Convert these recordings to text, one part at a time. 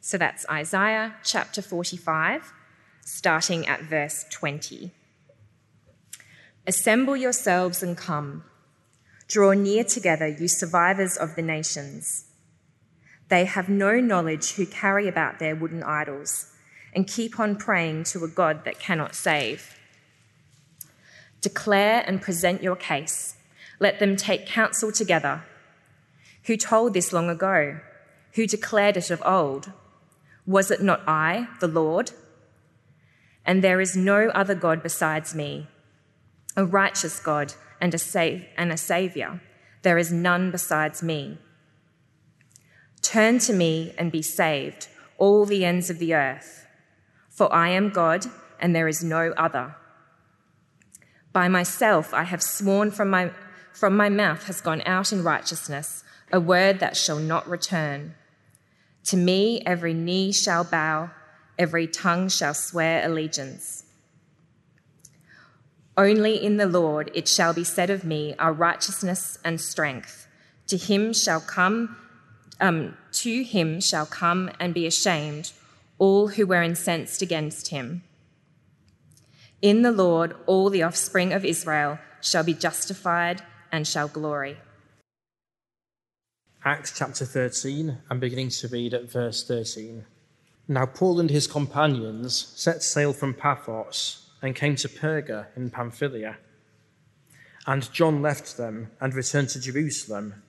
So that's Isaiah chapter 45, starting at verse 20. Assemble yourselves and come. Draw near together, you survivors of the nations. They have no knowledge who carry about their wooden idols and keep on praying to a God that cannot save. Declare and present your case. Let them take counsel together. Who told this long ago? Who declared it of old? Was it not I, the Lord? And there is no other God besides me, a righteous God and a, and a Saviour. There is none besides me. Turn to me and be saved, all the ends of the earth, for I am God and there is no other. By myself I have sworn from my, from my mouth has gone out in righteousness, a word that shall not return. To me every knee shall bow, every tongue shall swear allegiance. Only in the Lord it shall be said of me, our righteousness and strength. To him shall come, um, to him shall come and be ashamed all who were incensed against him. In the Lord, all the offspring of Israel shall be justified and shall glory. Acts chapter 13, and beginning to read at verse 13. Now Paul and his companions set sail from Paphos and came to Perga in Pamphylia. And John left them and returned to Jerusalem,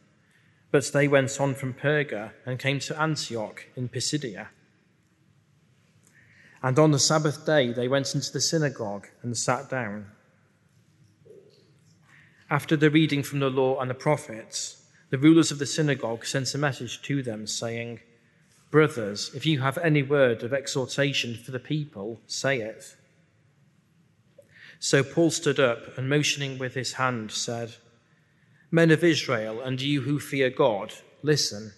but they went on from Perga and came to Antioch in Pisidia. And on the Sabbath day, they went into the synagogue and sat down. After the reading from the law and the prophets, the rulers of the synagogue sent a message to them, saying, Brothers, if you have any word of exhortation for the people, say it. So Paul stood up and, motioning with his hand, said, Men of Israel, and you who fear God, listen.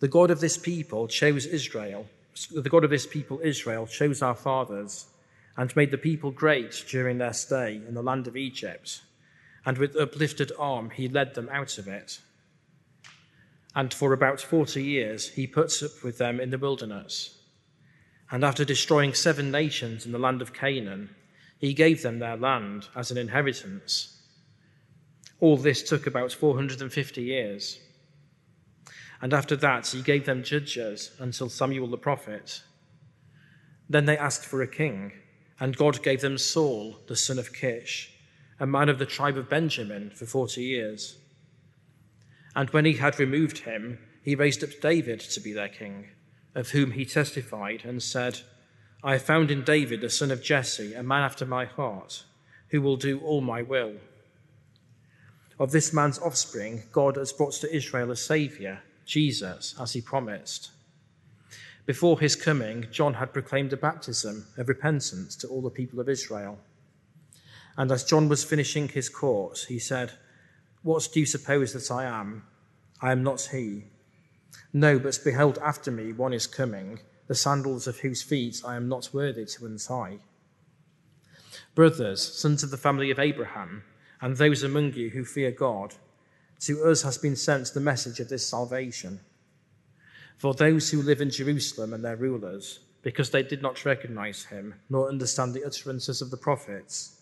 The God of this people chose Israel the God of this people, Israel, chose our fathers and made the people great during their stay in the land of Egypt. And with uplifted arm, he led them out of it. And for about 40 years, he puts up with them in the wilderness. And after destroying seven nations in the land of Canaan, he gave them their land as an inheritance. All this took about 450 years. And after that, he gave them judges until Samuel the prophet. Then they asked for a king, and God gave them Saul, the son of Kish, a man of the tribe of Benjamin, for forty years. And when he had removed him, he raised up David to be their king, of whom he testified and said, I have found in David, the son of Jesse, a man after my heart, who will do all my will. Of this man's offspring, God has brought to Israel a Saviour Jesus, as he promised. Before his coming, John had proclaimed a baptism of repentance to all the people of Israel. And as John was finishing his course, he said, What do you suppose that I am? I am not he. No, but behold, after me one is coming, the sandals of whose feet I am not worthy to untie. Brothers, sons of the family of Abraham, and those among you who fear God, to us has been sent the message of this salvation. For those who live in Jerusalem and their rulers, because they did not recognize him, nor understand the utterances of the prophets,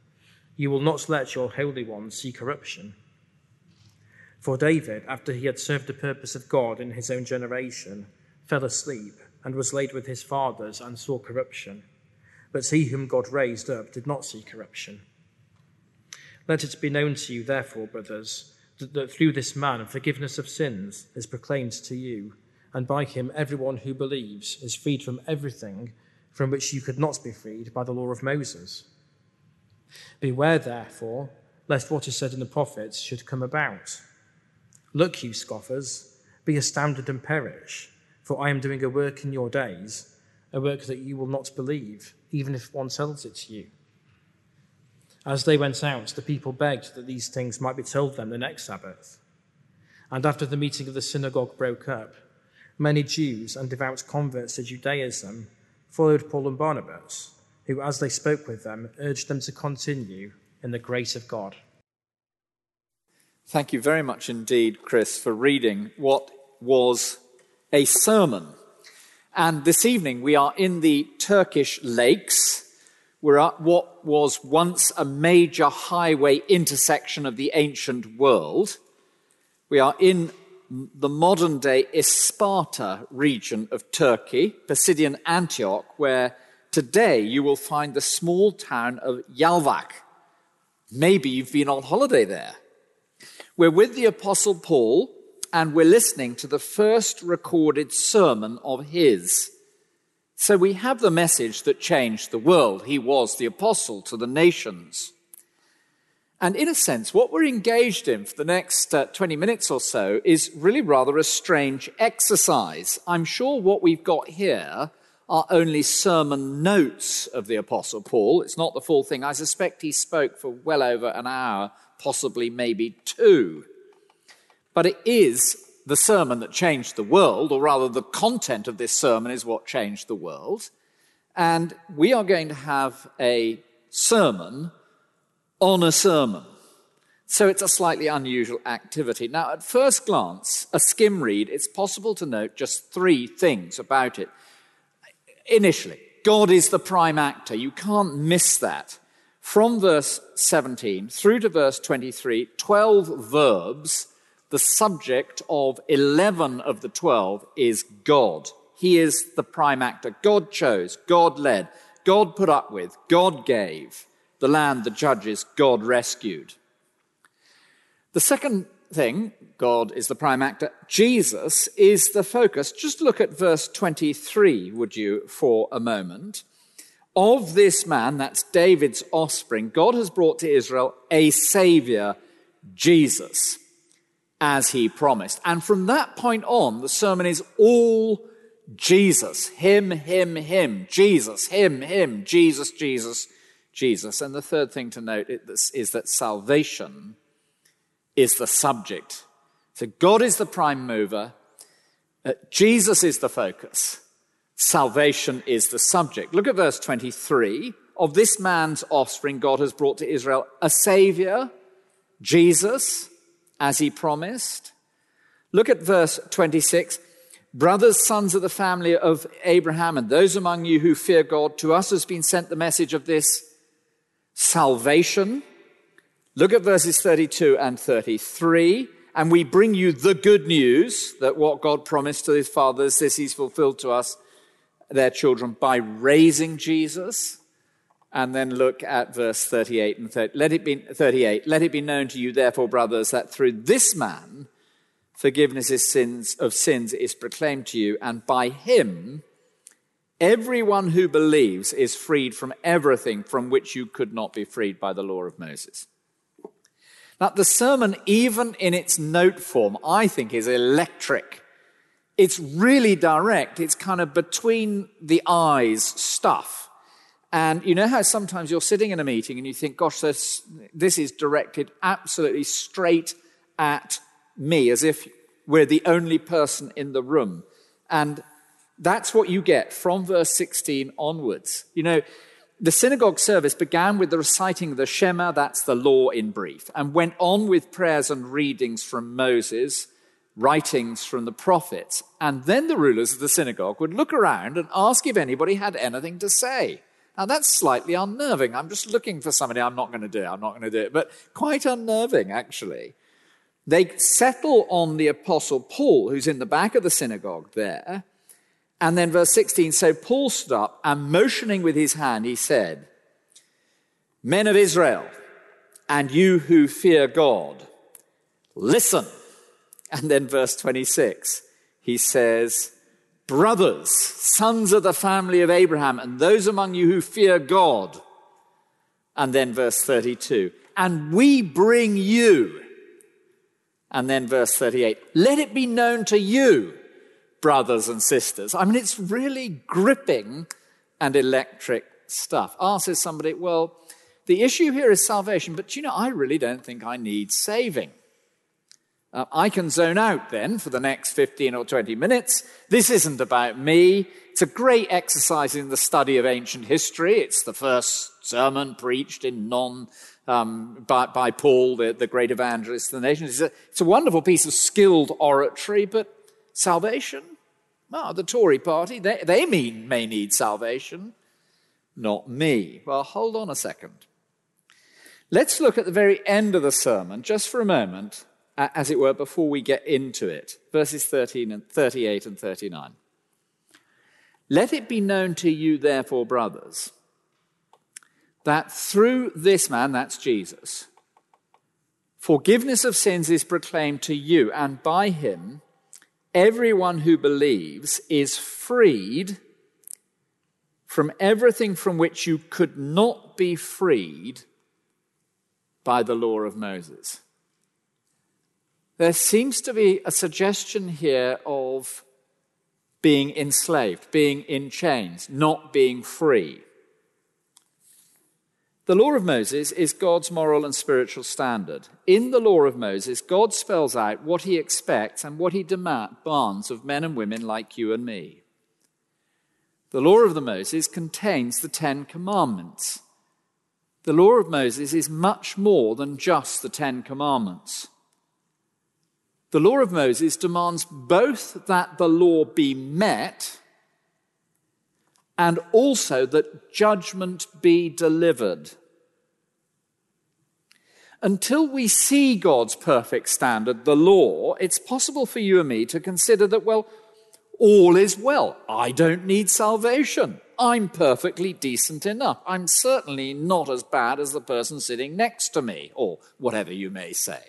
You will not let your Holy One see corruption. For David, after he had served the purpose of God in his own generation, fell asleep, and was laid with his fathers and saw corruption. But he whom God raised up did not see corruption. Let it be known to you, therefore, brothers, that, that through this man forgiveness of sins is proclaimed to you, and by him everyone who believes is freed from everything from which you could not be freed by the law of Moses. Beware, therefore, lest what is said in the prophets should come about. Look, you scoffers, be astounded and perish, for I am doing a work in your days, a work that you will not believe, even if one tells it to you. As they went out, the people begged that these things might be told them the next Sabbath. And after the meeting of the synagogue broke up, many Jews and devout converts to Judaism followed Paul and Barnabas, who, as they spoke with them, urged them to continue in the grace of God. Thank you very much indeed, Chris, for reading what was a sermon. And this evening we are in the Turkish lakes. We're at what was once a major highway intersection of the ancient world. We are in the modern day Isparta region of Turkey, Pisidian Antioch, where today you will find the small town of Yalvak. Maybe you've been on holiday there. We're with the Apostle Paul, and we're listening to the first recorded sermon of his. So we have the message that changed the world. He was the apostle to the nations. And in a sense, what we're engaged in for the next uh, 20 minutes or so is really rather a strange exercise. I'm sure what we've got here are only sermon notes of the Apostle Paul. It's not the full thing. I suspect he spoke for well over an hour, possibly maybe two. But it is the sermon that changed the world, or rather, the content of this sermon is what changed the world. And we are going to have a sermon on a sermon. So it's a slightly unusual activity. Now, at first glance, a skim read, it's possible to note just three things about it. Initially, God is the prime actor. You can't miss that. From verse 17 through to verse 23, 12 verbs. The subject of 11 of the 12 is God. He is the prime actor. God chose, God led, God put up with, God gave the land, the judges, God rescued. The second thing, God is the prime actor, Jesus is the focus. Just look at verse 23, would you, for a moment. Of this man, that's David's offspring, God has brought to Israel a savior, Jesus, as he promised. And from that point on, the sermon is all Jesus. Him, him, him. Jesus, him, him. Jesus, Jesus, Jesus. And the third thing to note is that salvation is the subject. So God is the prime mover, uh, Jesus is the focus, salvation is the subject. Look at verse 23. Of this man's offspring, God has brought to Israel a savior, Jesus, as he promised. Look at verse 26. Brothers, sons of the family of Abraham, and those among you who fear God, to us has been sent the message of this salvation. Look at verses 32 and 33. And we bring you the good news that what God promised to his fathers, this he's fulfilled to us, their children, by raising Jesus. And then look at verse 38 and 30. Let it be, 38. Let it be known to you, therefore, brothers, that through this man, forgiveness of sins, of sins is proclaimed to you, and by him, Everyone who believes is freed from everything from which you could not be freed by the law of Moses. Now, the sermon, even in its note form, I think is electric. It's really direct. It's kind of between the eyes stuff. And you know how sometimes you're sitting in a meeting and you think, gosh, this, this is directed absolutely straight at me, as if we're the only person in the room. And that's what you get from verse 16 onwards. You know, the synagogue service began with the reciting of the Shema, that's the law in brief, and went on with prayers and readings from Moses, writings from the prophets. And then the rulers of the synagogue would look around and ask if anybody had anything to say. Now that's slightly unnerving. I'm just looking for somebody. I'm not going to do it. I'm not going to do it. But quite unnerving, actually. They settle on the apostle Paul, who's in the back of the synagogue there, And then verse 16 so Paul stood up and motioning with his hand, he said, Men of Israel, and you who fear God, listen. And then verse 26, he says, Brothers, sons of the family of Abraham, and those among you who fear God. And then verse 32, and we bring you. And then verse 38, let it be known to you, brothers and sisters. I mean, it's really gripping and electric stuff. Says somebody, well, the issue here is salvation, but you know, I really don't think I need saving. Uh, I can zone out then for the next 15 or 20 minutes. This isn't about me. It's a great exercise in the study of ancient history. It's the first sermon preached in non, um, by, by, Paul, the, the, great evangelist of the nation. It's a, it's a wonderful piece of skilled oratory, but salvation? Well, the Tory party, they, they mean, may need salvation, not me. Well, hold on a second. Let's look at the very end of the sermon, just for a moment, as it were, before we get into it. Verses 13 and 38 and 39. Let it be known to you, therefore, brothers, that through this man, that's Jesus, forgiveness of sins is proclaimed to you, and by him, everyone who believes is freed from everything from which you could not be freed by the law of Moses. There seems to be a suggestion here of being enslaved, being in chains, not being free. The law of Moses is God's moral and spiritual standard. In the law of Moses, God spells out what he expects and what he demands of men and women like you and me. The law of the Moses contains the Ten Commandments. The law of Moses is much more than just the Ten Commandments. The law of Moses demands both that the law be met and also that judgment be delivered. Until we see God's perfect standard, the law, it's possible for you and me to consider that, well, all is well. I don't need salvation. I'm perfectly decent enough. I'm certainly not as bad as the person sitting next to me, or whatever you may say.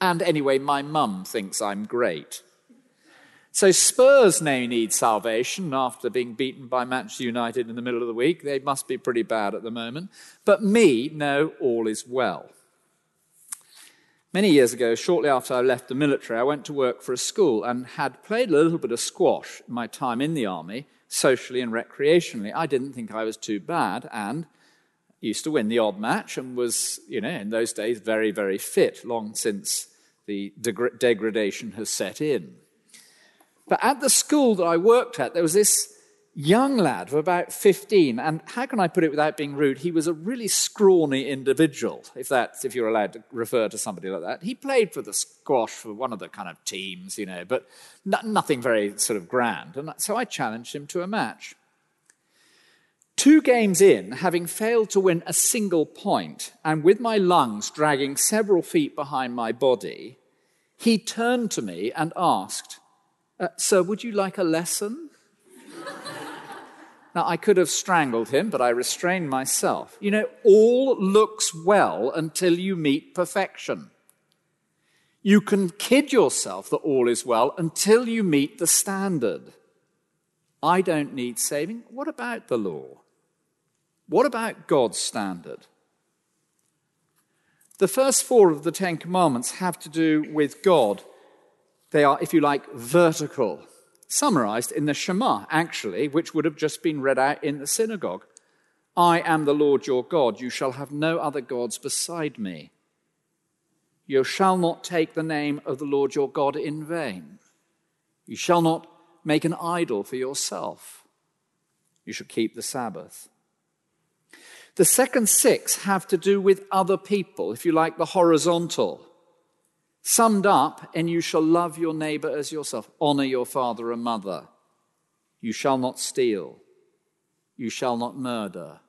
And anyway, my mum thinks I'm great. So Spurs now need salvation after being beaten by Manchester United in the middle of the week. They must be pretty bad at the moment. But me, no, all is well. Many years ago, shortly after I left the military, I went to work for a school and had played a little bit of squash in my time in the army, socially and recreationally. I didn't think I was too bad and used to win the odd match and was, you know, in those days very, very fit, long since the degradation has set in. But at the school that I worked at, there was this young lad of about 15, and how can I put it without being rude? He was a really scrawny individual, if that's if you're allowed to refer to somebody like that. He played for the squash for one of the kind of teams, you know, but nothing very sort of grand. And so I challenged him to a match. Two games in, having failed to win a single point, and with my lungs dragging several feet behind my body, he turned to me and asked, uh, Sir, would you like a lesson? now, I could have strangled him, but I restrained myself. You know, all looks well until you meet perfection. You can kid yourself that all is well until you meet the standard. I don't need saving. What about the law? What about God's standard? The first four of the Ten Commandments have to do with God. They are, if you like, vertical, summarized in the Shema, actually, which would have just been read out in the synagogue. I am the Lord your God. You shall have no other gods beside me. You shall not take the name of the Lord your God in vain. You shall not make an idol for yourself. You shall keep the Sabbath. The second six have to do with other people, if you like, the horizontal. Summed up, and you shall love your neighbor as yourself. Honor your father and mother. You shall not steal. You shall not murder.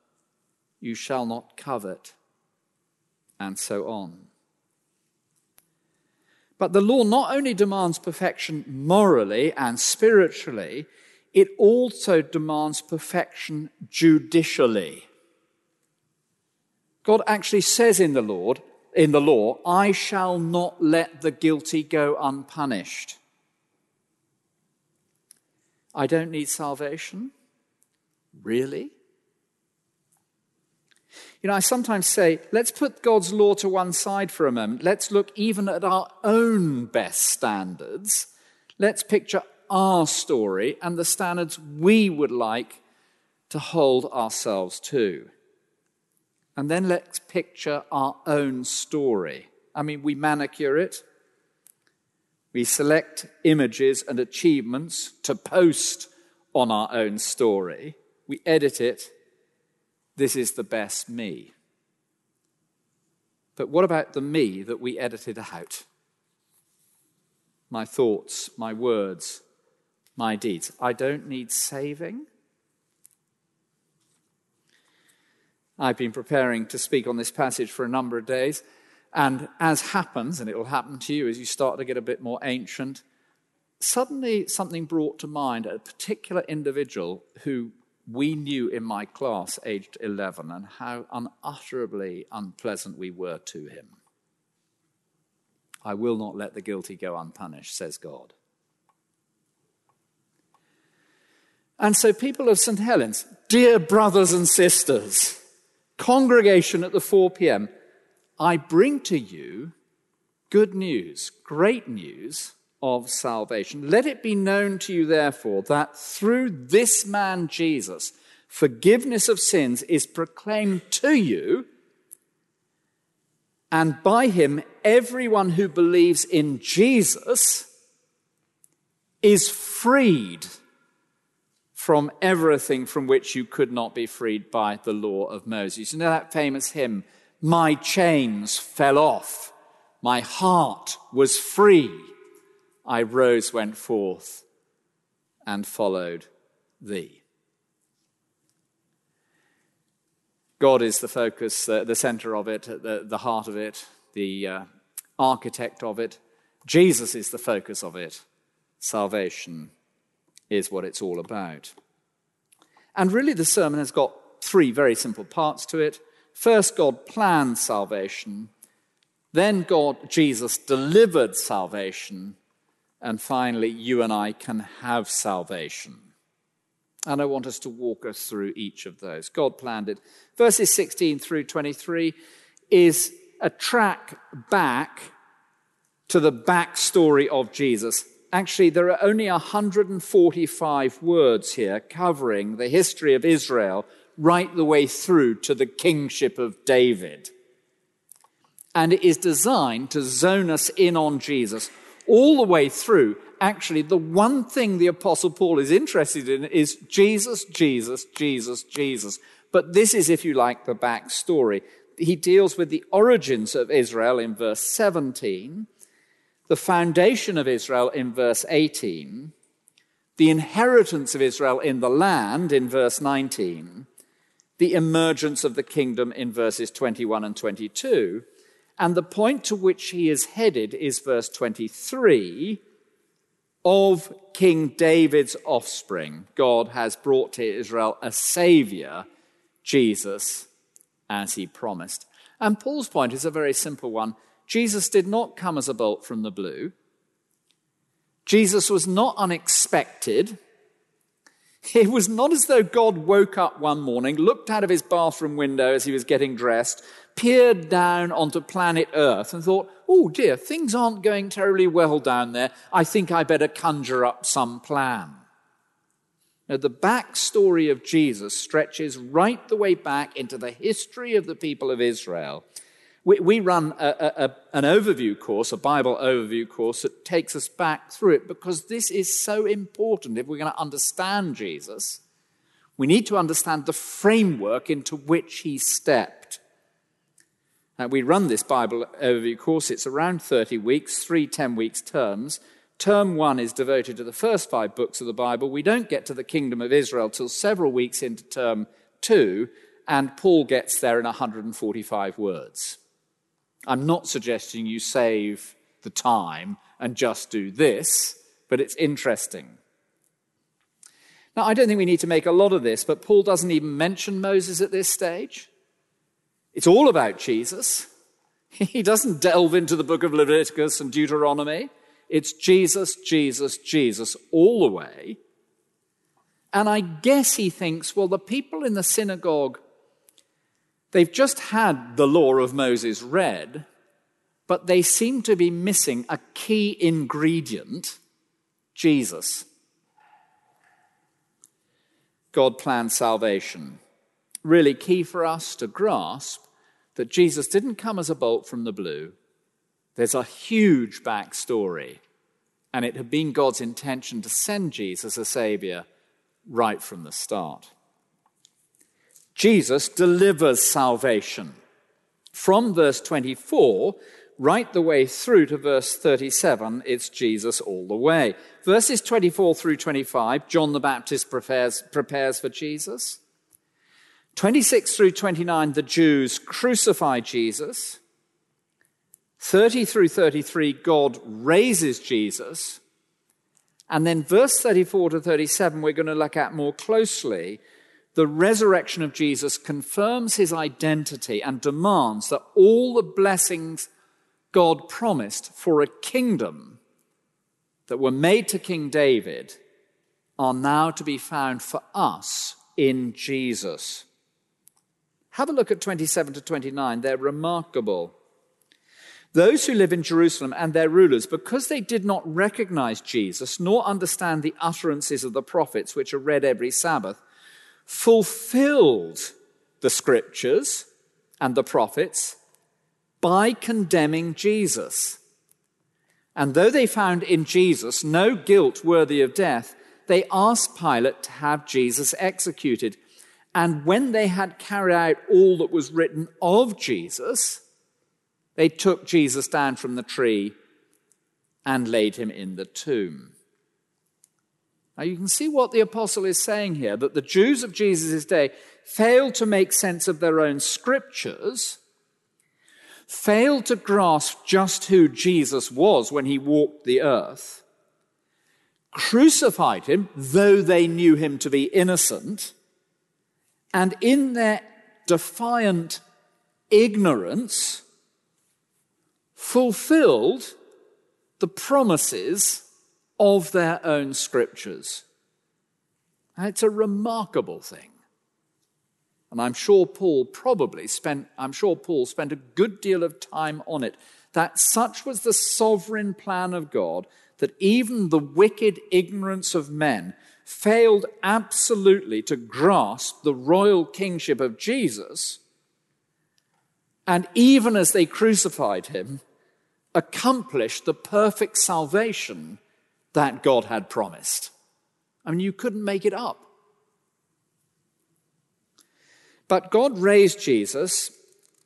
You shall not covet. And so on. But the law not only demands perfection morally and spiritually, it also demands perfection judicially. God actually says in the Lord, in the law, I shall not let the guilty go unpunished. I don't need salvation? Really? You know, I sometimes say, let's put God's law to one side for a moment. Let's look even at our own best standards. Let's picture our story and the standards we would like to hold ourselves to. And then let's picture our own story. I mean, we manicure it, we select images and achievements to post on our own story, we edit it, this is the best me. But what about the me that we edited out? My thoughts, my words, my deeds. I don't need saving. I've been preparing to speak on this passage for a number of days, and as happens, and it will happen to you as you start to get a bit more ancient, suddenly something brought to mind a particular individual who we knew in my class, aged 11, and how unutterably unpleasant we were to him. I will not let the guilty go unpunished, says God. And so, people of St. Helens, dear brothers and sisters, congregation at the 4 p.m., I bring to you good news, great news of salvation. Let it be known to you, therefore, that through this man Jesus, forgiveness of sins is proclaimed to you, and by him, everyone who believes in Jesus is freed from everything from which you could not be freed by the law of Moses. You know that famous hymn, My chains fell off, my heart was free. I rose, went forth, and followed thee. God is the focus, the center of it, the, the heart of it, the uh, architect of it. Jesus is the focus of it. Salvation is what it's all about. And really, the sermon has got three very simple parts to it. First, God planned salvation. Then, God, Jesus, delivered salvation. And finally, you and I can have salvation. And I want us to walk us through each of those. God planned it. Verses 16 through 23 is a track back to the backstory of Jesus. Actually, there are only 145 words here covering the history of Israel right the way through to the kingship of David. And it is designed to zone us in on Jesus all the way through, actually, the one thing the Apostle Paul is interested in is Jesus, Jesus, Jesus, Jesus. But this is, if you like, the backstory. He deals with the origins of Israel in verse 17, the foundation of Israel in verse 18, the inheritance of Israel in the land in verse 19, the emergence of the kingdom in verses 21 and 22, and the point to which he is headed is verse 23 of King David's offspring. God has brought to Israel a savior, Jesus, as he promised. And Paul's point is a very simple one. Jesus did not come as a bolt from the blue. Jesus was not unexpected. It was not as though God woke up one morning, looked out of his bathroom window as he was getting dressed, peered down onto planet Earth and thought, oh dear, things aren't going terribly well down there. I think I better conjure up some plan. Now, the backstory of Jesus stretches right the way back into the history of the people of Israel. We, we run a, a, a, an overview course, a Bible overview course that takes us back through it because this is so important. If we're going to understand Jesus, we need to understand the framework into which he stepped. Uh, we run this Bible overview course. It's around 30 weeks, three 10 weeks terms. Term one is devoted to the first five books of the Bible. We don't get to the kingdom of Israel till several weeks into term two, and Paul gets there in 145 words. I'm not suggesting you save the time and just do this, but it's interesting. Now, I don't think we need to make a lot of this, but Paul doesn't even mention Moses at this stage. It's all about Jesus. He doesn't delve into the book of Leviticus and Deuteronomy. It's Jesus, Jesus, Jesus all the way. And I guess he thinks, well, the people in the synagogue, they've just had the law of Moses read, but they seem to be missing a key ingredient Jesus. God planned salvation. Really key for us to grasp that Jesus didn't come as a bolt from the blue. There's a huge backstory, and it had been God's intention to send Jesus a Savior right from the start. Jesus delivers salvation. From verse 24 right the way through to verse 37, it's Jesus all the way. Verses 24 through 25, John the Baptist prepares, prepares for Jesus. 26 through 29, the Jews crucify Jesus. 30 through 33, God raises Jesus. And then verse 34 to 37, we're going to look at more closely. The resurrection of Jesus confirms his identity and demands that all the blessings God promised for a kingdom that were made to King David are now to be found for us in Jesus. Have a look at 27 to 29. They're remarkable. Those who live in Jerusalem and their rulers, because they did not recognize Jesus nor understand the utterances of the prophets, which are read every Sabbath, fulfilled the scriptures and the prophets by condemning Jesus. And though they found in Jesus no guilt worthy of death, they asked Pilate to have Jesus executed. And when they had carried out all that was written of Jesus, they took Jesus down from the tree and laid him in the tomb. Now you can see what the apostle is saying here that the Jews of Jesus' day failed to make sense of their own scriptures, failed to grasp just who Jesus was when he walked the earth, crucified him, though they knew him to be innocent, and in their defiant ignorance, fulfilled the promises of their own scriptures. And it's a remarkable thing. And I'm sure Paul probably spent, I'm sure Paul spent a good deal of time on it. That such was the sovereign plan of God that even the wicked ignorance of men failed absolutely to grasp the royal kingship of Jesus. And even as they crucified him, accomplished the perfect salvation that God had promised. I mean, you couldn't make it up. But God raised Jesus,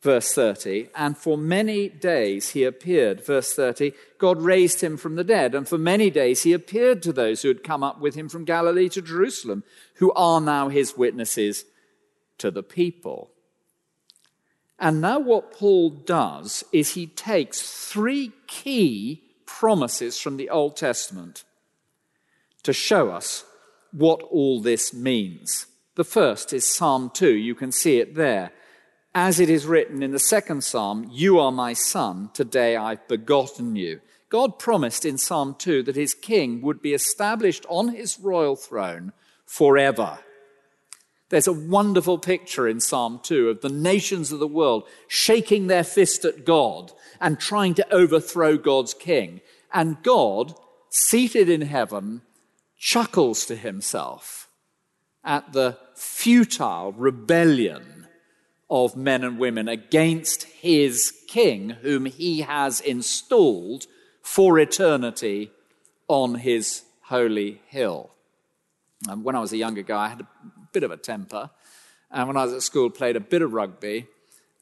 verse 30, and for many days he appeared. Verse 30, God raised him from the dead, and for many days he appeared to those who had come up with him from Galilee to Jerusalem, who are now his witnesses to the people. And now, what Paul does is he takes three key promises from the Old Testament to show us what all this means. The first is Psalm 2. You can see it there. As it is written in the second psalm, You are my son, today I've begotten you. God promised in Psalm 2 that his king would be established on his royal throne forever. There's a wonderful picture in Psalm 2 of the nations of the world shaking their fist at God and trying to overthrow God's king. And God, seated in heaven, chuckles to himself at the futile rebellion of men and women against his king, whom he has installed for eternity on his holy hill. And when I was a younger guy, I had a bit of a temper. And when I was at school, played a bit of rugby.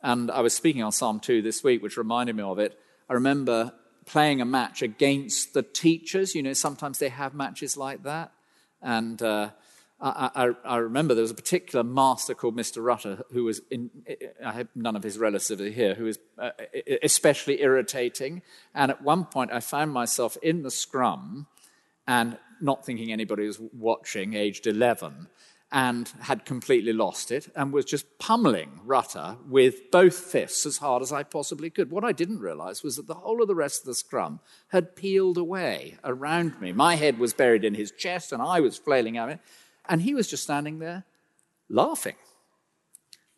And I was speaking on Psalm 2 this week, which reminded me of it. I remember playing a match against the teachers. You know, sometimes they have matches like that. And uh, I, I, I, remember there was a particular master called Mr. Rutter who was, in, I have none of his relatives here, who was uh, especially irritating. And at one point, I found myself in the scrum and not thinking anybody was watching, aged 11, and had completely lost it and was just pummeling Rutter with both fists as hard as I possibly could. What I didn't realize was that the whole of the rest of the scrum had peeled away around me. My head was buried in his chest and I was flailing at it, and he was just standing there laughing.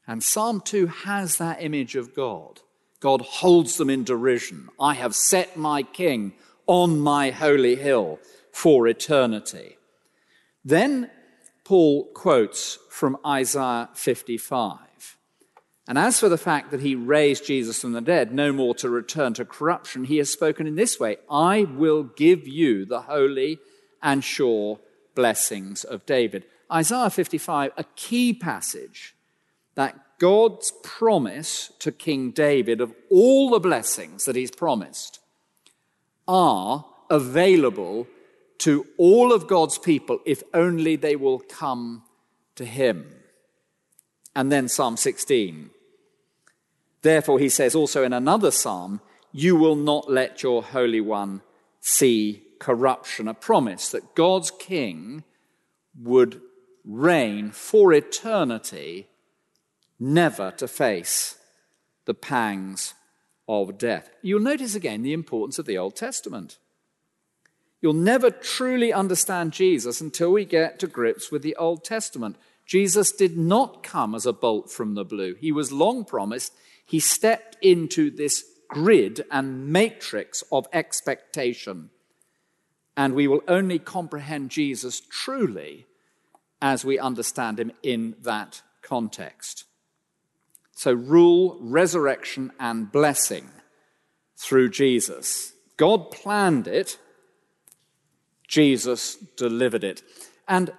And Psalm 2 has that image of God. God holds them in derision. I have set my king on my holy hill for eternity. Then Paul quotes from Isaiah 55. And as for the fact that he raised Jesus from the dead, no more to return to corruption, he has spoken in this way I will give you the holy and sure blessings of David. Isaiah 55, a key passage that God's promise to King David of all the blessings that he's promised are available to all of God's people if only they will come to him. And then Psalm 16. Therefore, he says also in another psalm, You will not let your Holy One see corruption. A promise that God's King would reign for eternity, never to face the pangs of death. You'll notice again the importance of the Old Testament. You'll never truly understand Jesus until we get to grips with the Old Testament. Jesus did not come as a bolt from the blue. He was long promised. He stepped into this grid and matrix of expectation. And we will only comprehend Jesus truly as we understand him in that context. So, rule, resurrection, and blessing through Jesus. God planned it Jesus delivered it. And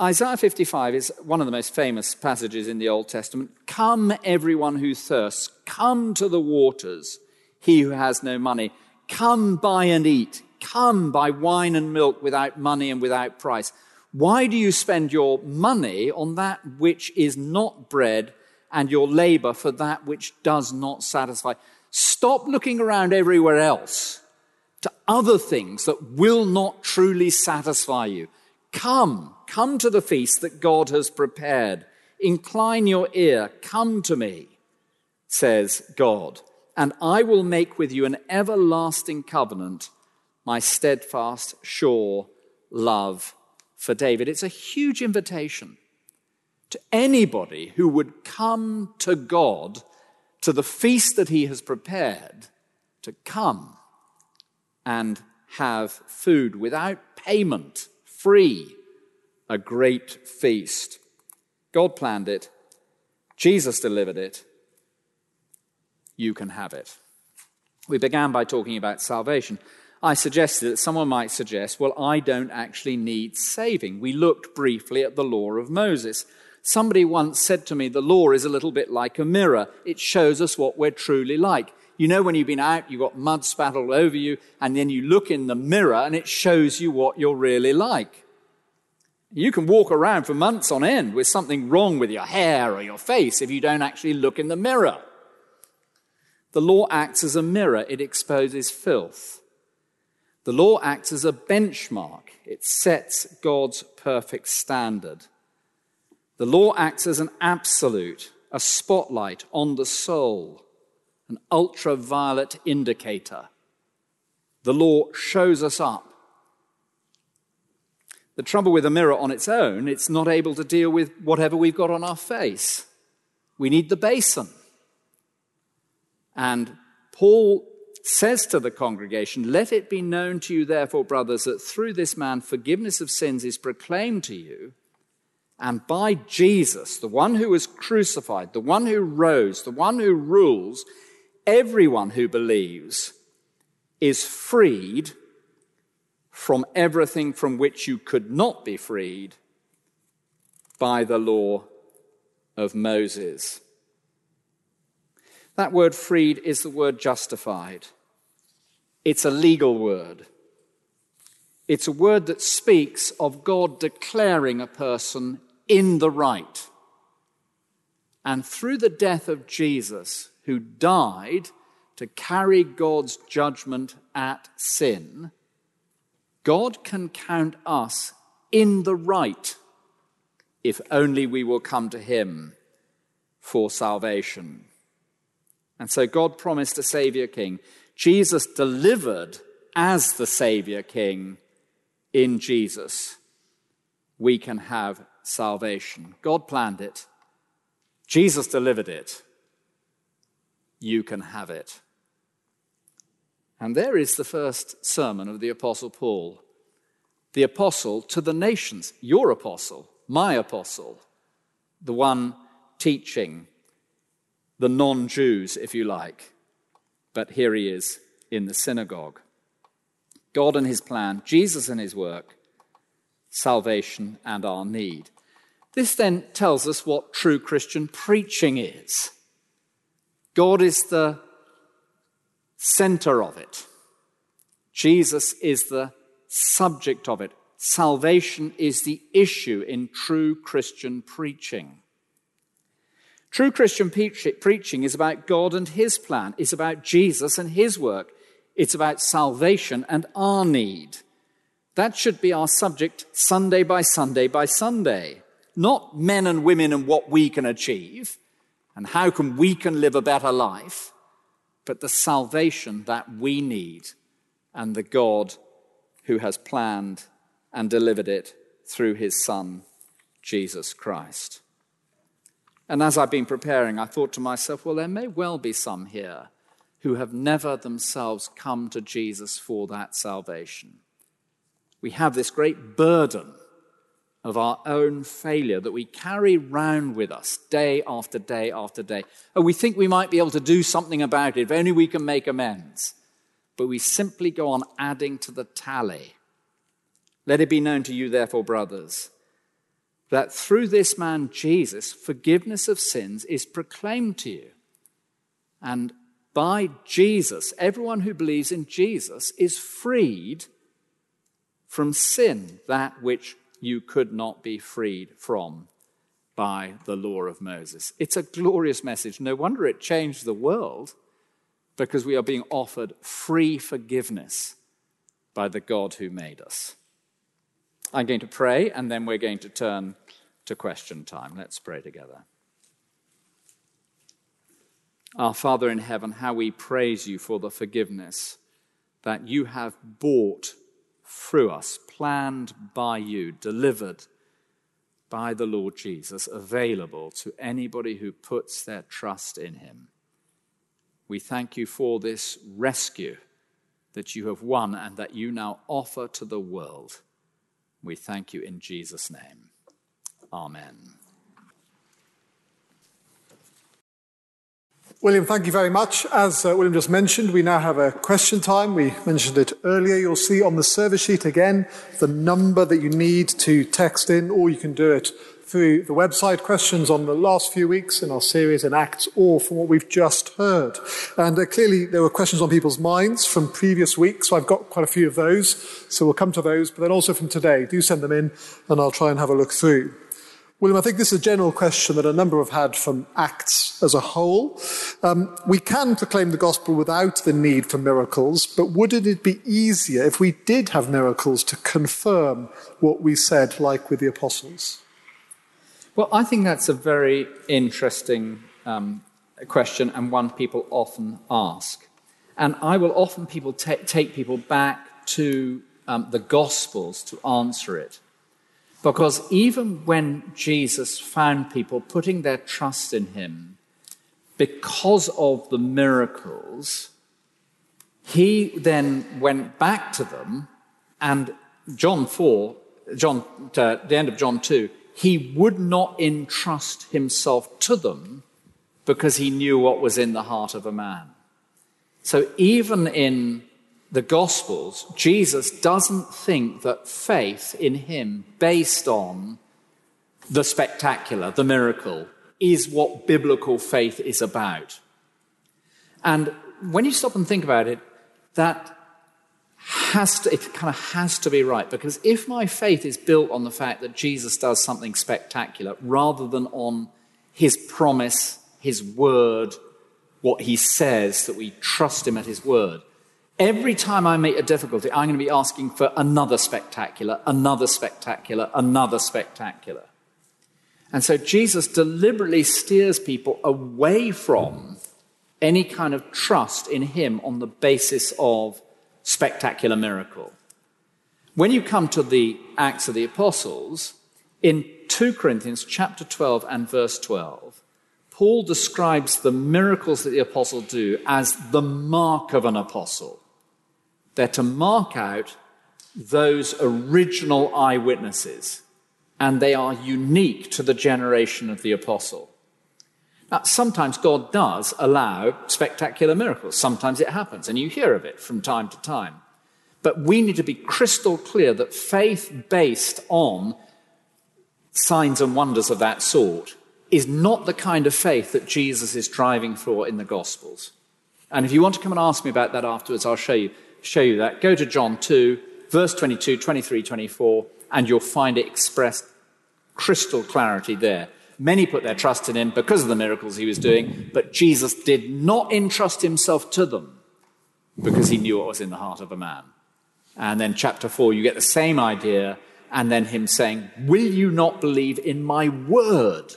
Isaiah 55 is one of the most famous passages in the Old Testament. Come, everyone who thirsts, come to the waters, he who has no money. Come buy and eat. Come buy wine and milk without money and without price. Why do you spend your money on that which is not bread and your labor for that which does not satisfy? Stop looking around everywhere else to other things that will not truly satisfy you. Come, come to the feast that God has prepared. Incline your ear, come to me, says God, and I will make with you an everlasting covenant, my steadfast, sure love for David. It's a huge invitation to anybody who would come to God, to the feast that he has prepared, to come and have food without payment, free, a great feast. God planned it, Jesus delivered it. You can have it. We began by talking about salvation. I suggested that someone might suggest, well, I don't actually need saving. We looked briefly at the law of Moses. Somebody once said to me, the law is a little bit like a mirror. It shows us what we're truly like. You know, when you've been out, you've got mud spattered over you, and then you look in the mirror and it shows you what you're really like. You can walk around for months on end with something wrong with your hair or your face if you don't actually look in the mirror. The law acts as a mirror, it exposes filth. The law acts as a benchmark, it sets God's perfect standard. The law acts as an absolute, a spotlight on the soul an ultraviolet indicator. The law shows us up. The trouble with a mirror on its own, it's not able to deal with whatever we've got on our face. We need the basin. And Paul says to the congregation, Let it be known to you, therefore, brothers, that through this man forgiveness of sins is proclaimed to you, and by Jesus, the one who was crucified, the one who rose, the one who rules, everyone who believes is freed from everything from which you could not be freed by the law of Moses. That word freed is the word justified. It's a legal word. It's a word that speaks of God declaring a person in the right. And through the death of Jesus, who died to carry God's judgment at sin, God can count us in the right if only we will come to Him for salvation. And so God promised a Savior King. Jesus delivered as the Savior King in Jesus. We can have salvation. God planned it, Jesus delivered it. You can have it. And there is the first sermon of the Apostle Paul. The apostle to the nations, your apostle, my apostle, the one teaching the non Jews, if you like. But here he is in the synagogue. God and his plan, Jesus and his work, salvation and our need. This then tells us what true Christian preaching is. God is the center of it. Jesus is the subject of it. Salvation is the issue in true Christian preaching. True Christian preaching is about God and His plan, it's about Jesus and His work, it's about salvation and our need. That should be our subject Sunday by Sunday by Sunday, not men and women and what we can achieve and how can we can live a better life but the salvation that we need and the God who has planned and delivered it through his Son, Jesus Christ. And as I've been preparing, I thought to myself, well, there may well be some here who have never themselves come to Jesus for that salvation. We have this great burden of our own failure that we carry round with us day after day after day. Oh, we think we might be able to do something about it if only we can make amends. But we simply go on adding to the tally. Let it be known to you, therefore, brothers, that through this man Jesus, forgiveness of sins is proclaimed to you. And by Jesus, everyone who believes in Jesus is freed from sin, that which you could not be freed from by the law of Moses. It's a glorious message. No wonder it changed the world because we are being offered free forgiveness by the God who made us. I'm going to pray and then we're going to turn to question time. Let's pray together. Our Father in heaven, how we praise you for the forgiveness that you have bought through us, planned by you, delivered by the Lord Jesus, available to anybody who puts their trust in him. We thank you for this rescue that you have won and that you now offer to the world. We thank you in Jesus' name. Amen. William, thank you very much. As uh, William just mentioned, we now have a question time. We mentioned it earlier. You'll see on the service sheet again the number that you need to text in, or you can do it through the website. Questions on the last few weeks in our series in Acts, or from what we've just heard. And uh, clearly, there were questions on people's minds from previous weeks, so I've got quite a few of those. So we'll come to those, but then also from today. Do send them in, and I'll try and have a look through. William, I think this is a general question that a number have had from Acts as a whole. Um, we can proclaim the gospel without the need for miracles, but wouldn't it be easier if we did have miracles to confirm what we said, like with the apostles? Well, I think that's a very interesting um, question and one people often ask. And I will often people ta- take people back to um, the Gospels to answer it. Because even when Jesus found people putting their trust in him because of the miracles, he then went back to them and John 4, John, uh, the end of John 2, he would not entrust himself to them because he knew what was in the heart of a man. So even in the Gospels, Jesus doesn't think that faith in him, based on the spectacular, the miracle, is what biblical faith is about. And when you stop and think about it, that has to, it kind of has to be right. Because if my faith is built on the fact that Jesus does something spectacular rather than on his promise, his word, what he says, that we trust him at his word, Every time I meet a difficulty, I'm going to be asking for another spectacular, another spectacular, another spectacular. And so Jesus deliberately steers people away from any kind of trust in him on the basis of spectacular miracle. When you come to the Acts of the Apostles, in 2 Corinthians chapter 12 and verse 12, Paul describes the miracles that the apostle do as the mark of an apostle. They're to mark out those original eyewitnesses, and they are unique to the generation of the apostle. Now, sometimes God does allow spectacular miracles. Sometimes it happens, and you hear of it from time to time. But we need to be crystal clear that faith based on signs and wonders of that sort is not the kind of faith that Jesus is driving for in the Gospels. And if you want to come and ask me about that afterwards, I'll show you, show you that. Go to John 2, verse 22, 23, 24, and you'll find it expressed crystal clarity there. Many put their trust in him because of the miracles he was doing, but Jesus did not entrust himself to them because he knew what was in the heart of a man. And then, chapter 4, you get the same idea, and then him saying, Will you not believe in my word?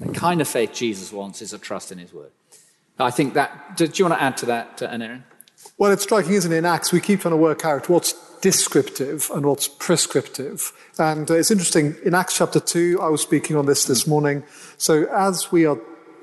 The kind of faith Jesus wants is a trust in his word. I think that. Do you want to add to that, uh, Aaron? Well, it's striking, isn't it? In Acts, we keep trying to work out what's descriptive and what's prescriptive. And uh, it's interesting, in Acts chapter 2, I was speaking on this this morning. So, as we are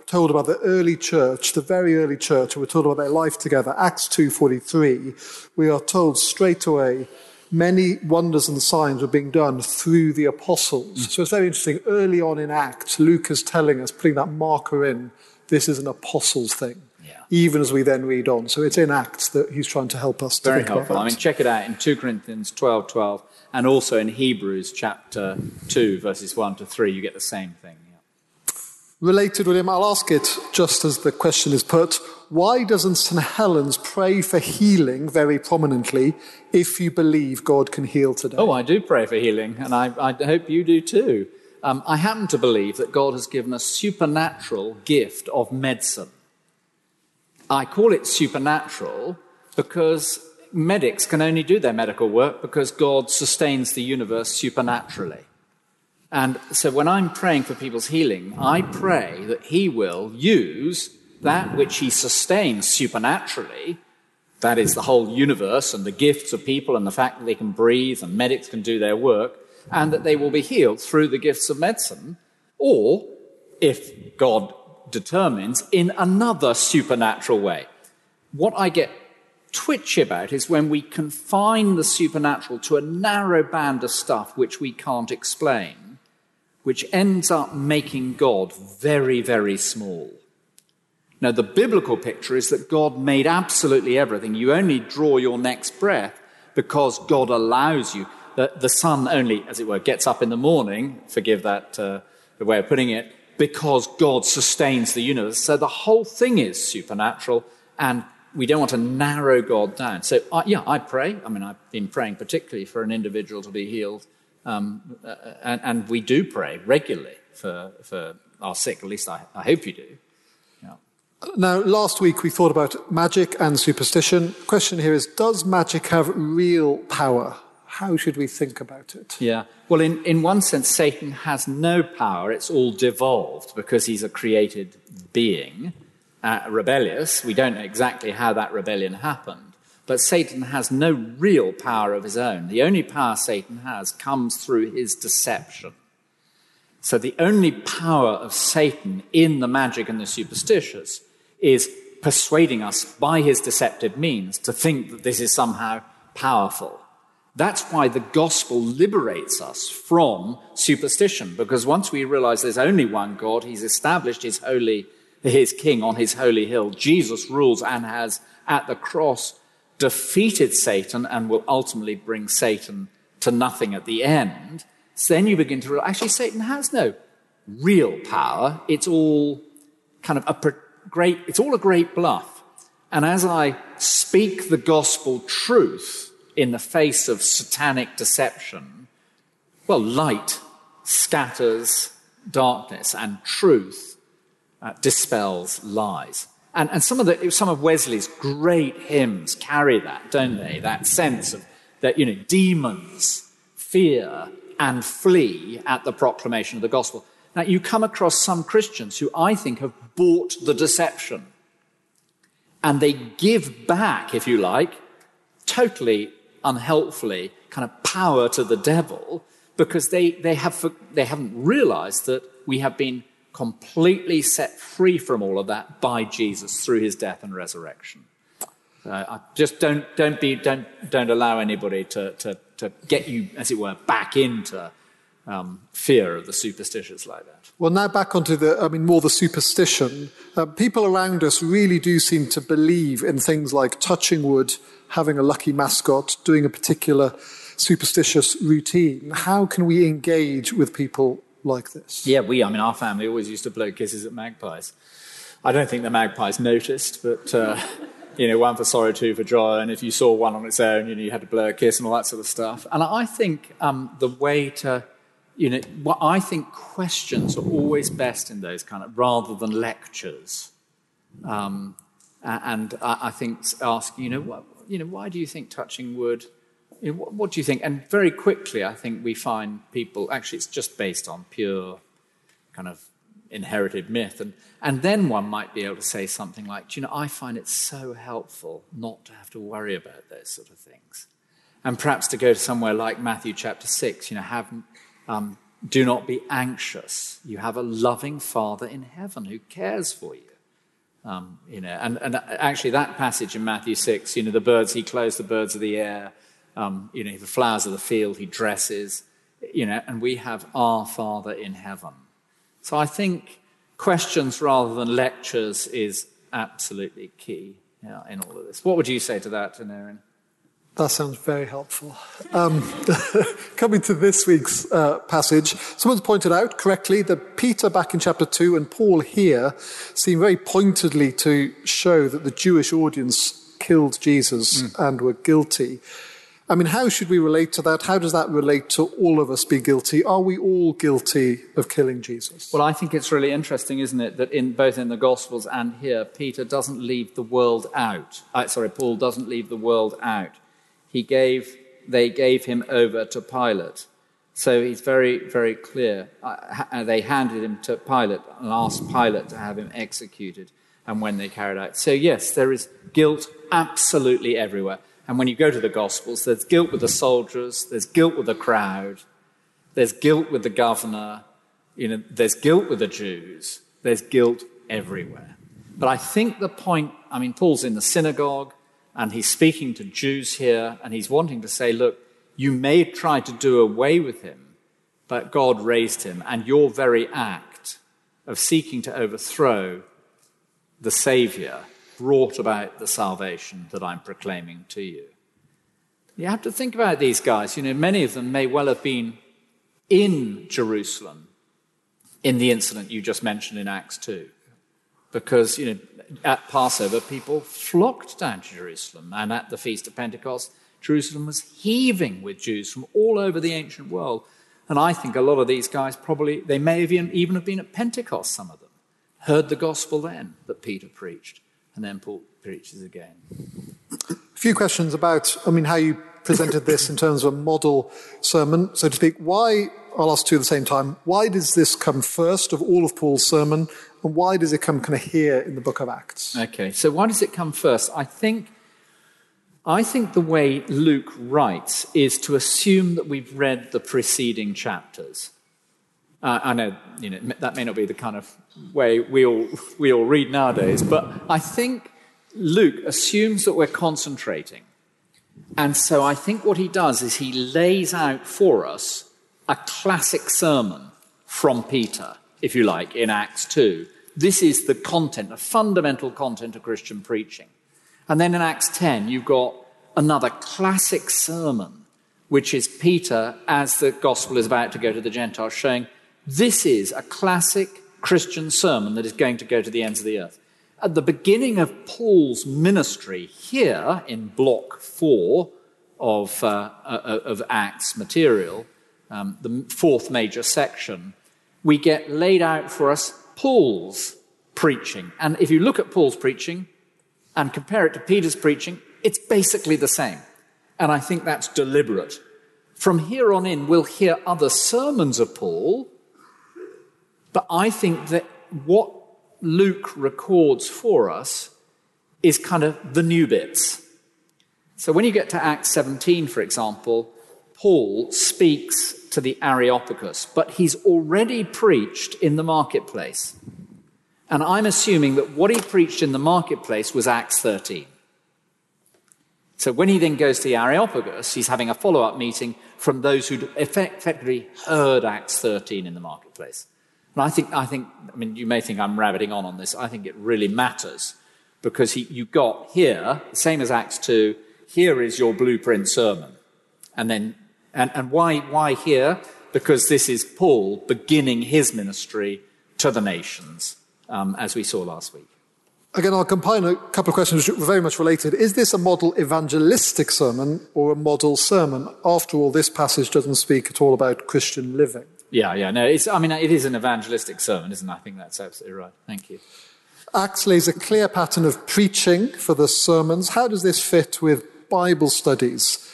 told about the early church, the very early church, and we're told about their life together, Acts 2.43, we are told straight away many wonders and signs were being done through the apostles. Mm. So it's very interesting. Early on in Acts, Luke is telling us, putting that marker in, this is an apostles thing. Yeah. Even as we then read on. So it's in Acts that he's trying to help us to Very helpful. I mean, check it out in 2 Corinthians 12 12, and also in Hebrews chapter 2, verses 1 to 3, you get the same thing. Related, William, I'll ask it just as the question is put. Why doesn't St. Helens pray for healing very prominently if you believe God can heal today? Oh, I do pray for healing, and I, I hope you do too. Um, I happen to believe that God has given a supernatural gift of medicine. I call it supernatural because medics can only do their medical work because God sustains the universe supernaturally. And so when I'm praying for people's healing, I pray that He will use that which He sustains supernaturally, that is the whole universe and the gifts of people and the fact that they can breathe and medics can do their work, and that they will be healed through the gifts of medicine, or, if God determines, in another supernatural way. What I get twitchy about is when we confine the supernatural to a narrow band of stuff which we can't explain which ends up making God very, very small. Now, the biblical picture is that God made absolutely everything. You only draw your next breath because God allows you. The, the sun only, as it were, gets up in the morning, forgive that uh, the way of putting it, because God sustains the universe. So the whole thing is supernatural, and we don't want to narrow God down. So, uh, yeah, I pray. I mean, I've been praying particularly for an individual to be healed um, uh, and, and, we do pray regularly for, for our sick, at least I, I hope you do. Now, last week we thought about magic and superstition. Question here is Does magic have real power? How should we think about it? Yeah. Well, in, in one sense, Satan has no power. It's all devolved because he's a created being, uh, rebellious. We don't know exactly how that rebellion happened. But Satan has no real power of his own. The only power Satan has comes through his deception. So the only power of Satan in the magic and the superstitious is persuading us by his deceptive means to think that this is somehow powerful. That's why the gospel liberates us from superstition, because once we realize there's only one God, he's established his holy, his king on his holy hill. Jesus rules and has at the cross defeated Satan and will ultimately bring Satan to nothing at the end, so then you begin to realize actually Satan has no real power. It's all kind of a great, it's all a great bluff. And as I speak the gospel truth in the face of satanic deception, well, light scatters darkness and truth uh, dispels lies. And, and some, of the, some of Wesley's great hymns carry that, don't they? That sense of that, you know, demons fear and flee at the proclamation of the gospel. Now, you come across some Christians who I think have bought the deception. And they give back, if you like, totally unhelpfully, kind of power to the devil because they, they, have, they haven't realized that we have been completely set free from all of that by Jesus through his death and resurrection. Uh, just don't, don't, be, don't, don't allow anybody to, to, to get you, as it were, back into um, fear of the superstitious like that. Well, now back onto the, I mean, more the superstition. Uh, people around us really do seem to believe in things like touching wood, having a lucky mascot, doing a particular superstitious routine. How can we engage with people like this? Yeah, we, I mean, our family always used to blow kisses at magpies. I don't think the magpies noticed, but, uh, you know, one for sorrow, two for joy, and if you saw one on its own, you know, you had to blow a kiss and all that sort of stuff. And I think um, the way to, you know, what I think questions are always best in those kind of, rather than lectures. Um, and I, I think ask, you know, what, you know, why do you think touching wood you know, what, what, do you think? And very quickly, I think we find people, actually, it's just based on pure kind of inherited myth. And, and then one might be able to say something like, you know, I find it so helpful not to have to worry about those sort of things. And perhaps to go to somewhere like Matthew chapter 6, you know, have, um, do not be anxious. You have a loving Father in heaven who cares for you. Um, you know, and, and actually, that passage in Matthew 6, you know, the birds, he clothes the birds of the air um, you know, the flowers of the field he dresses, you know, and we have our Father in heaven. So I think questions rather than lectures is absolutely key in all of this. What would you say to that, Aaron? That sounds very helpful. Um, coming to this week's uh, passage, someone's pointed out correctly that Peter back in chapter 2 and Paul here seem very pointedly to show that the Jewish audience killed Jesus mm. and were guilty. I mean, how should we relate to that? How does that relate to all of us being guilty? Are we all guilty of killing Jesus? Well, I think it's really interesting, isn't it, that in both in the Gospels and here, Peter doesn't leave the world out. Uh, sorry, Paul doesn't leave the world out. He gave, they gave him over to Pilate. So he's very, very clear. Uh, uh they handed him to Pilate and asked Pilate to have him executed. And when they carried out. So, yes, there is guilt absolutely everywhere. And when you go to the Gospels, there's guilt with the soldiers, there's guilt with the crowd, there's guilt with the governor, you know, there's guilt with the Jews, there's guilt everywhere. But I think the point, I mean, Paul's in the synagogue and he's speaking to Jews here and he's wanting to say, look, you may try to do away with him, but God raised him, and your very act of seeking to overthrow the Savior brought about the salvation that I'm proclaiming to you. You have to think about these guys. You know, many of them may well have been in Jerusalem in the incident you just mentioned in Acts 2. Because, you know, at Passover, people flocked down to Jerusalem. And at the Feast of Pentecost, Jerusalem was heaving with Jews from all over the ancient world. And I think a lot of these guys probably, they may have even, even have been at Pentecost, some of them, heard the gospel then that Peter preached and then Paul preaches again. A few questions about, I mean, how you presented this in terms of a model sermon, so to speak. Why, I'll ask two at the same time, why does this come first of all of Paul's sermon, and why does it come kind of here in the book of Acts? Okay, so why does it come first? I think. I think the way Luke writes is to assume that we've read the preceding chapters. Uh, I know, you know that may not be the kind of way we all, we all read nowadays, but I think Luke assumes that we're concentrating. And so I think what he does is he lays out for us a classic sermon from Peter, if you like, in Acts 2. This is the content, the fundamental content of Christian preaching. And then in Acts 10, you've got another classic sermon, which is Peter, as the gospel is about to go to the Gentiles, showing this is a classic Christian sermon that is going to go to the ends of the earth. At the beginning of Paul's ministry, here in block four of, uh, uh, of Acts material, um, the fourth major section, we get laid out for us Paul's preaching. And if you look at Paul's preaching and compare it to Peter's preaching, it's basically the same. And I think that's deliberate. From here on in, we'll hear other sermons of Paul, but I think that what Luke records for us is kind of the new bits. So when you get to Acts 17, for example, Paul speaks to the Areopagus, but he's already preached in the marketplace. And I'm assuming that what he preached in the marketplace was Acts 13. So when he then goes to the Areopagus, he's having a follow up meeting from those who'd effectively heard Acts 13 in the marketplace. And I think, I think, I mean, you may think I'm rabbiting on on this. I think it really matters because he, you got here, same as Acts 2, here is your blueprint sermon. And then, and, and why, why here? Because this is Paul beginning his ministry to the nations, um, as we saw last week. Again, I'll combine a couple of questions which are very much related. Is this a model evangelistic sermon or a model sermon? After all, this passage doesn't speak at all about Christian living. Yeah, yeah, no, it's, I mean, it is an evangelistic sermon, isn't it? I think that's absolutely right. Thank you. Acts lays a clear pattern of preaching for the sermons. How does this fit with Bible studies?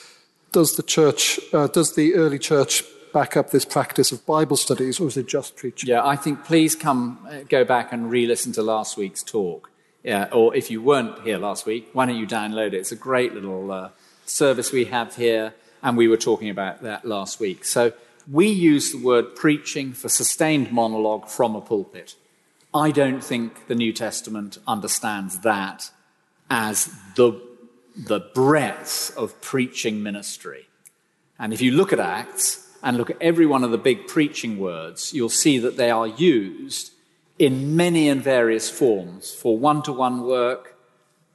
Does the church, uh, does the early church back up this practice of Bible studies, or is it just preaching? Yeah, I think please come, uh, go back and re listen to last week's talk. Yeah, or if you weren't here last week, why don't you download it? It's a great little uh, service we have here, and we were talking about that last week. So we use the word preaching for sustained monologue from a pulpit. I don't think the New Testament understands that as the the breadth of preaching ministry. And if you look at Acts and look at every one of the big preaching words, you'll see that they are used in many and various forms for one to one work,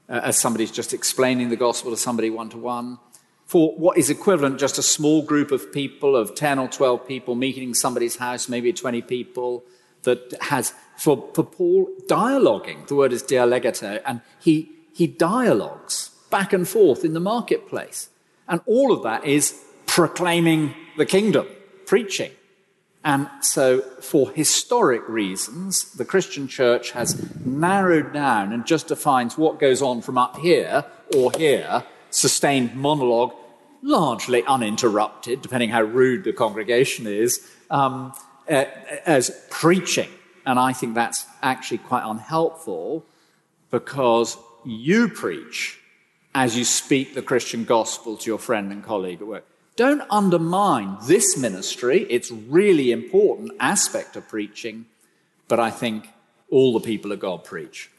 uh, as somebody's just explaining the gospel to somebody one to one, for what is equivalent just a small group of people, of 10 or 12 people meeting somebody's house, maybe 20 people, that has, for, for Paul, dialoguing. The word is dialegato, and he, he dialogues back and forth in the marketplace. And all of that is proclaiming the kingdom, preaching. And so, for historic reasons, the Christian church has narrowed down and just defines what goes on from up here or here, sustained monologue, largely uninterrupted, depending how rude the congregation is, um, uh, as preaching. And I think that's actually quite unhelpful because you preach as you speak the Christian gospel to your friend and colleague at work. Don't undermine this ministry. It's really important aspect of preaching, but I think all the people of God preach.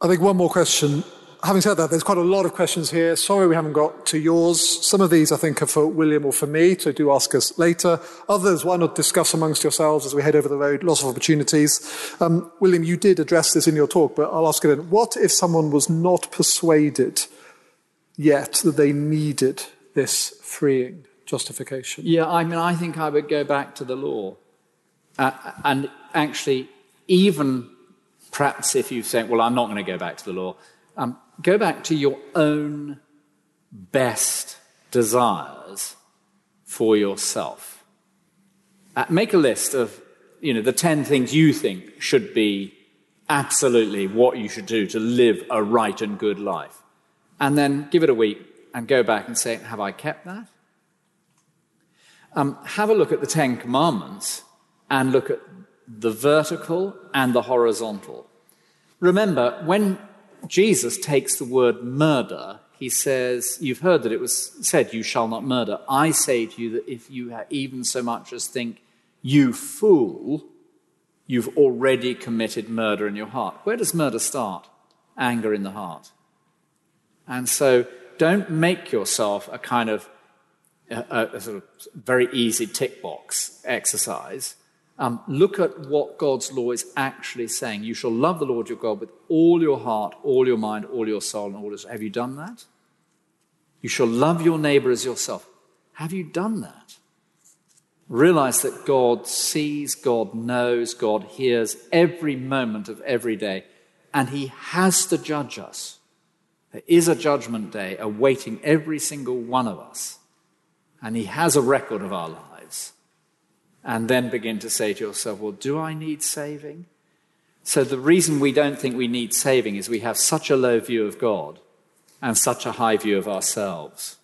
I think one more question having said that, there's quite a lot of questions here. Sorry we haven't got to yours. Some of these I think are for William or for me, so do ask us later. Others, why not discuss amongst yourselves as we head over the road? Lots of opportunities. Um, William, you did address this in your talk, but I'll ask it again. What if someone was not persuaded yet that they needed this freeing justification? Yeah, I mean, I think I would go back to the law. Uh, and actually, even perhaps if you say, well, I'm not going to go back to the law, go back to your own best desires for yourself. Uh, make a list of, you know, the 10 things you think should be absolutely what you should do to live a right and good life. And then give it a week and go back and say, have I kept that? Um, have a look at the Ten Commandments and look at the vertical and the horizontal. Remember, when Jesus takes the word murder. He says, You've heard that it was said, You shall not murder. I say to you that if you even so much as think, You fool, you've already committed murder in your heart. Where does murder start? Anger in the heart. And so don't make yourself a kind of a, a sort of very easy tick box exercise um, look at what God's law is actually saying. You shall love the Lord your God with all your heart, all your mind, all your soul, and all your. Have you done that? You shall love your neighbor as yourself. Have you done that? Realize that God sees, God knows, God hears every moment of every day, and He has to judge us. There is a judgment day awaiting every single one of us, and He has a record of our lives and then begin to say to yourself, well, do I need saving? So the reason we don't think we need saving is we have such a low view of God and such a high view of ourselves.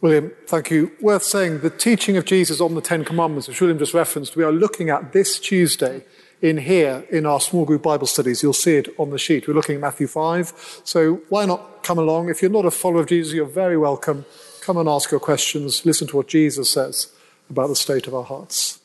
William, thank you. Worth saying the teaching of Jesus on the Ten Commandments, which William just referenced, we are looking at this Tuesday in here in our small group Bible studies. You'll see it on the sheet. We're looking at Matthew 5. So why not come along? If you're not a follower of Jesus, you're very welcome. Come and ask your questions. Listen to what Jesus says about the state of our hearts.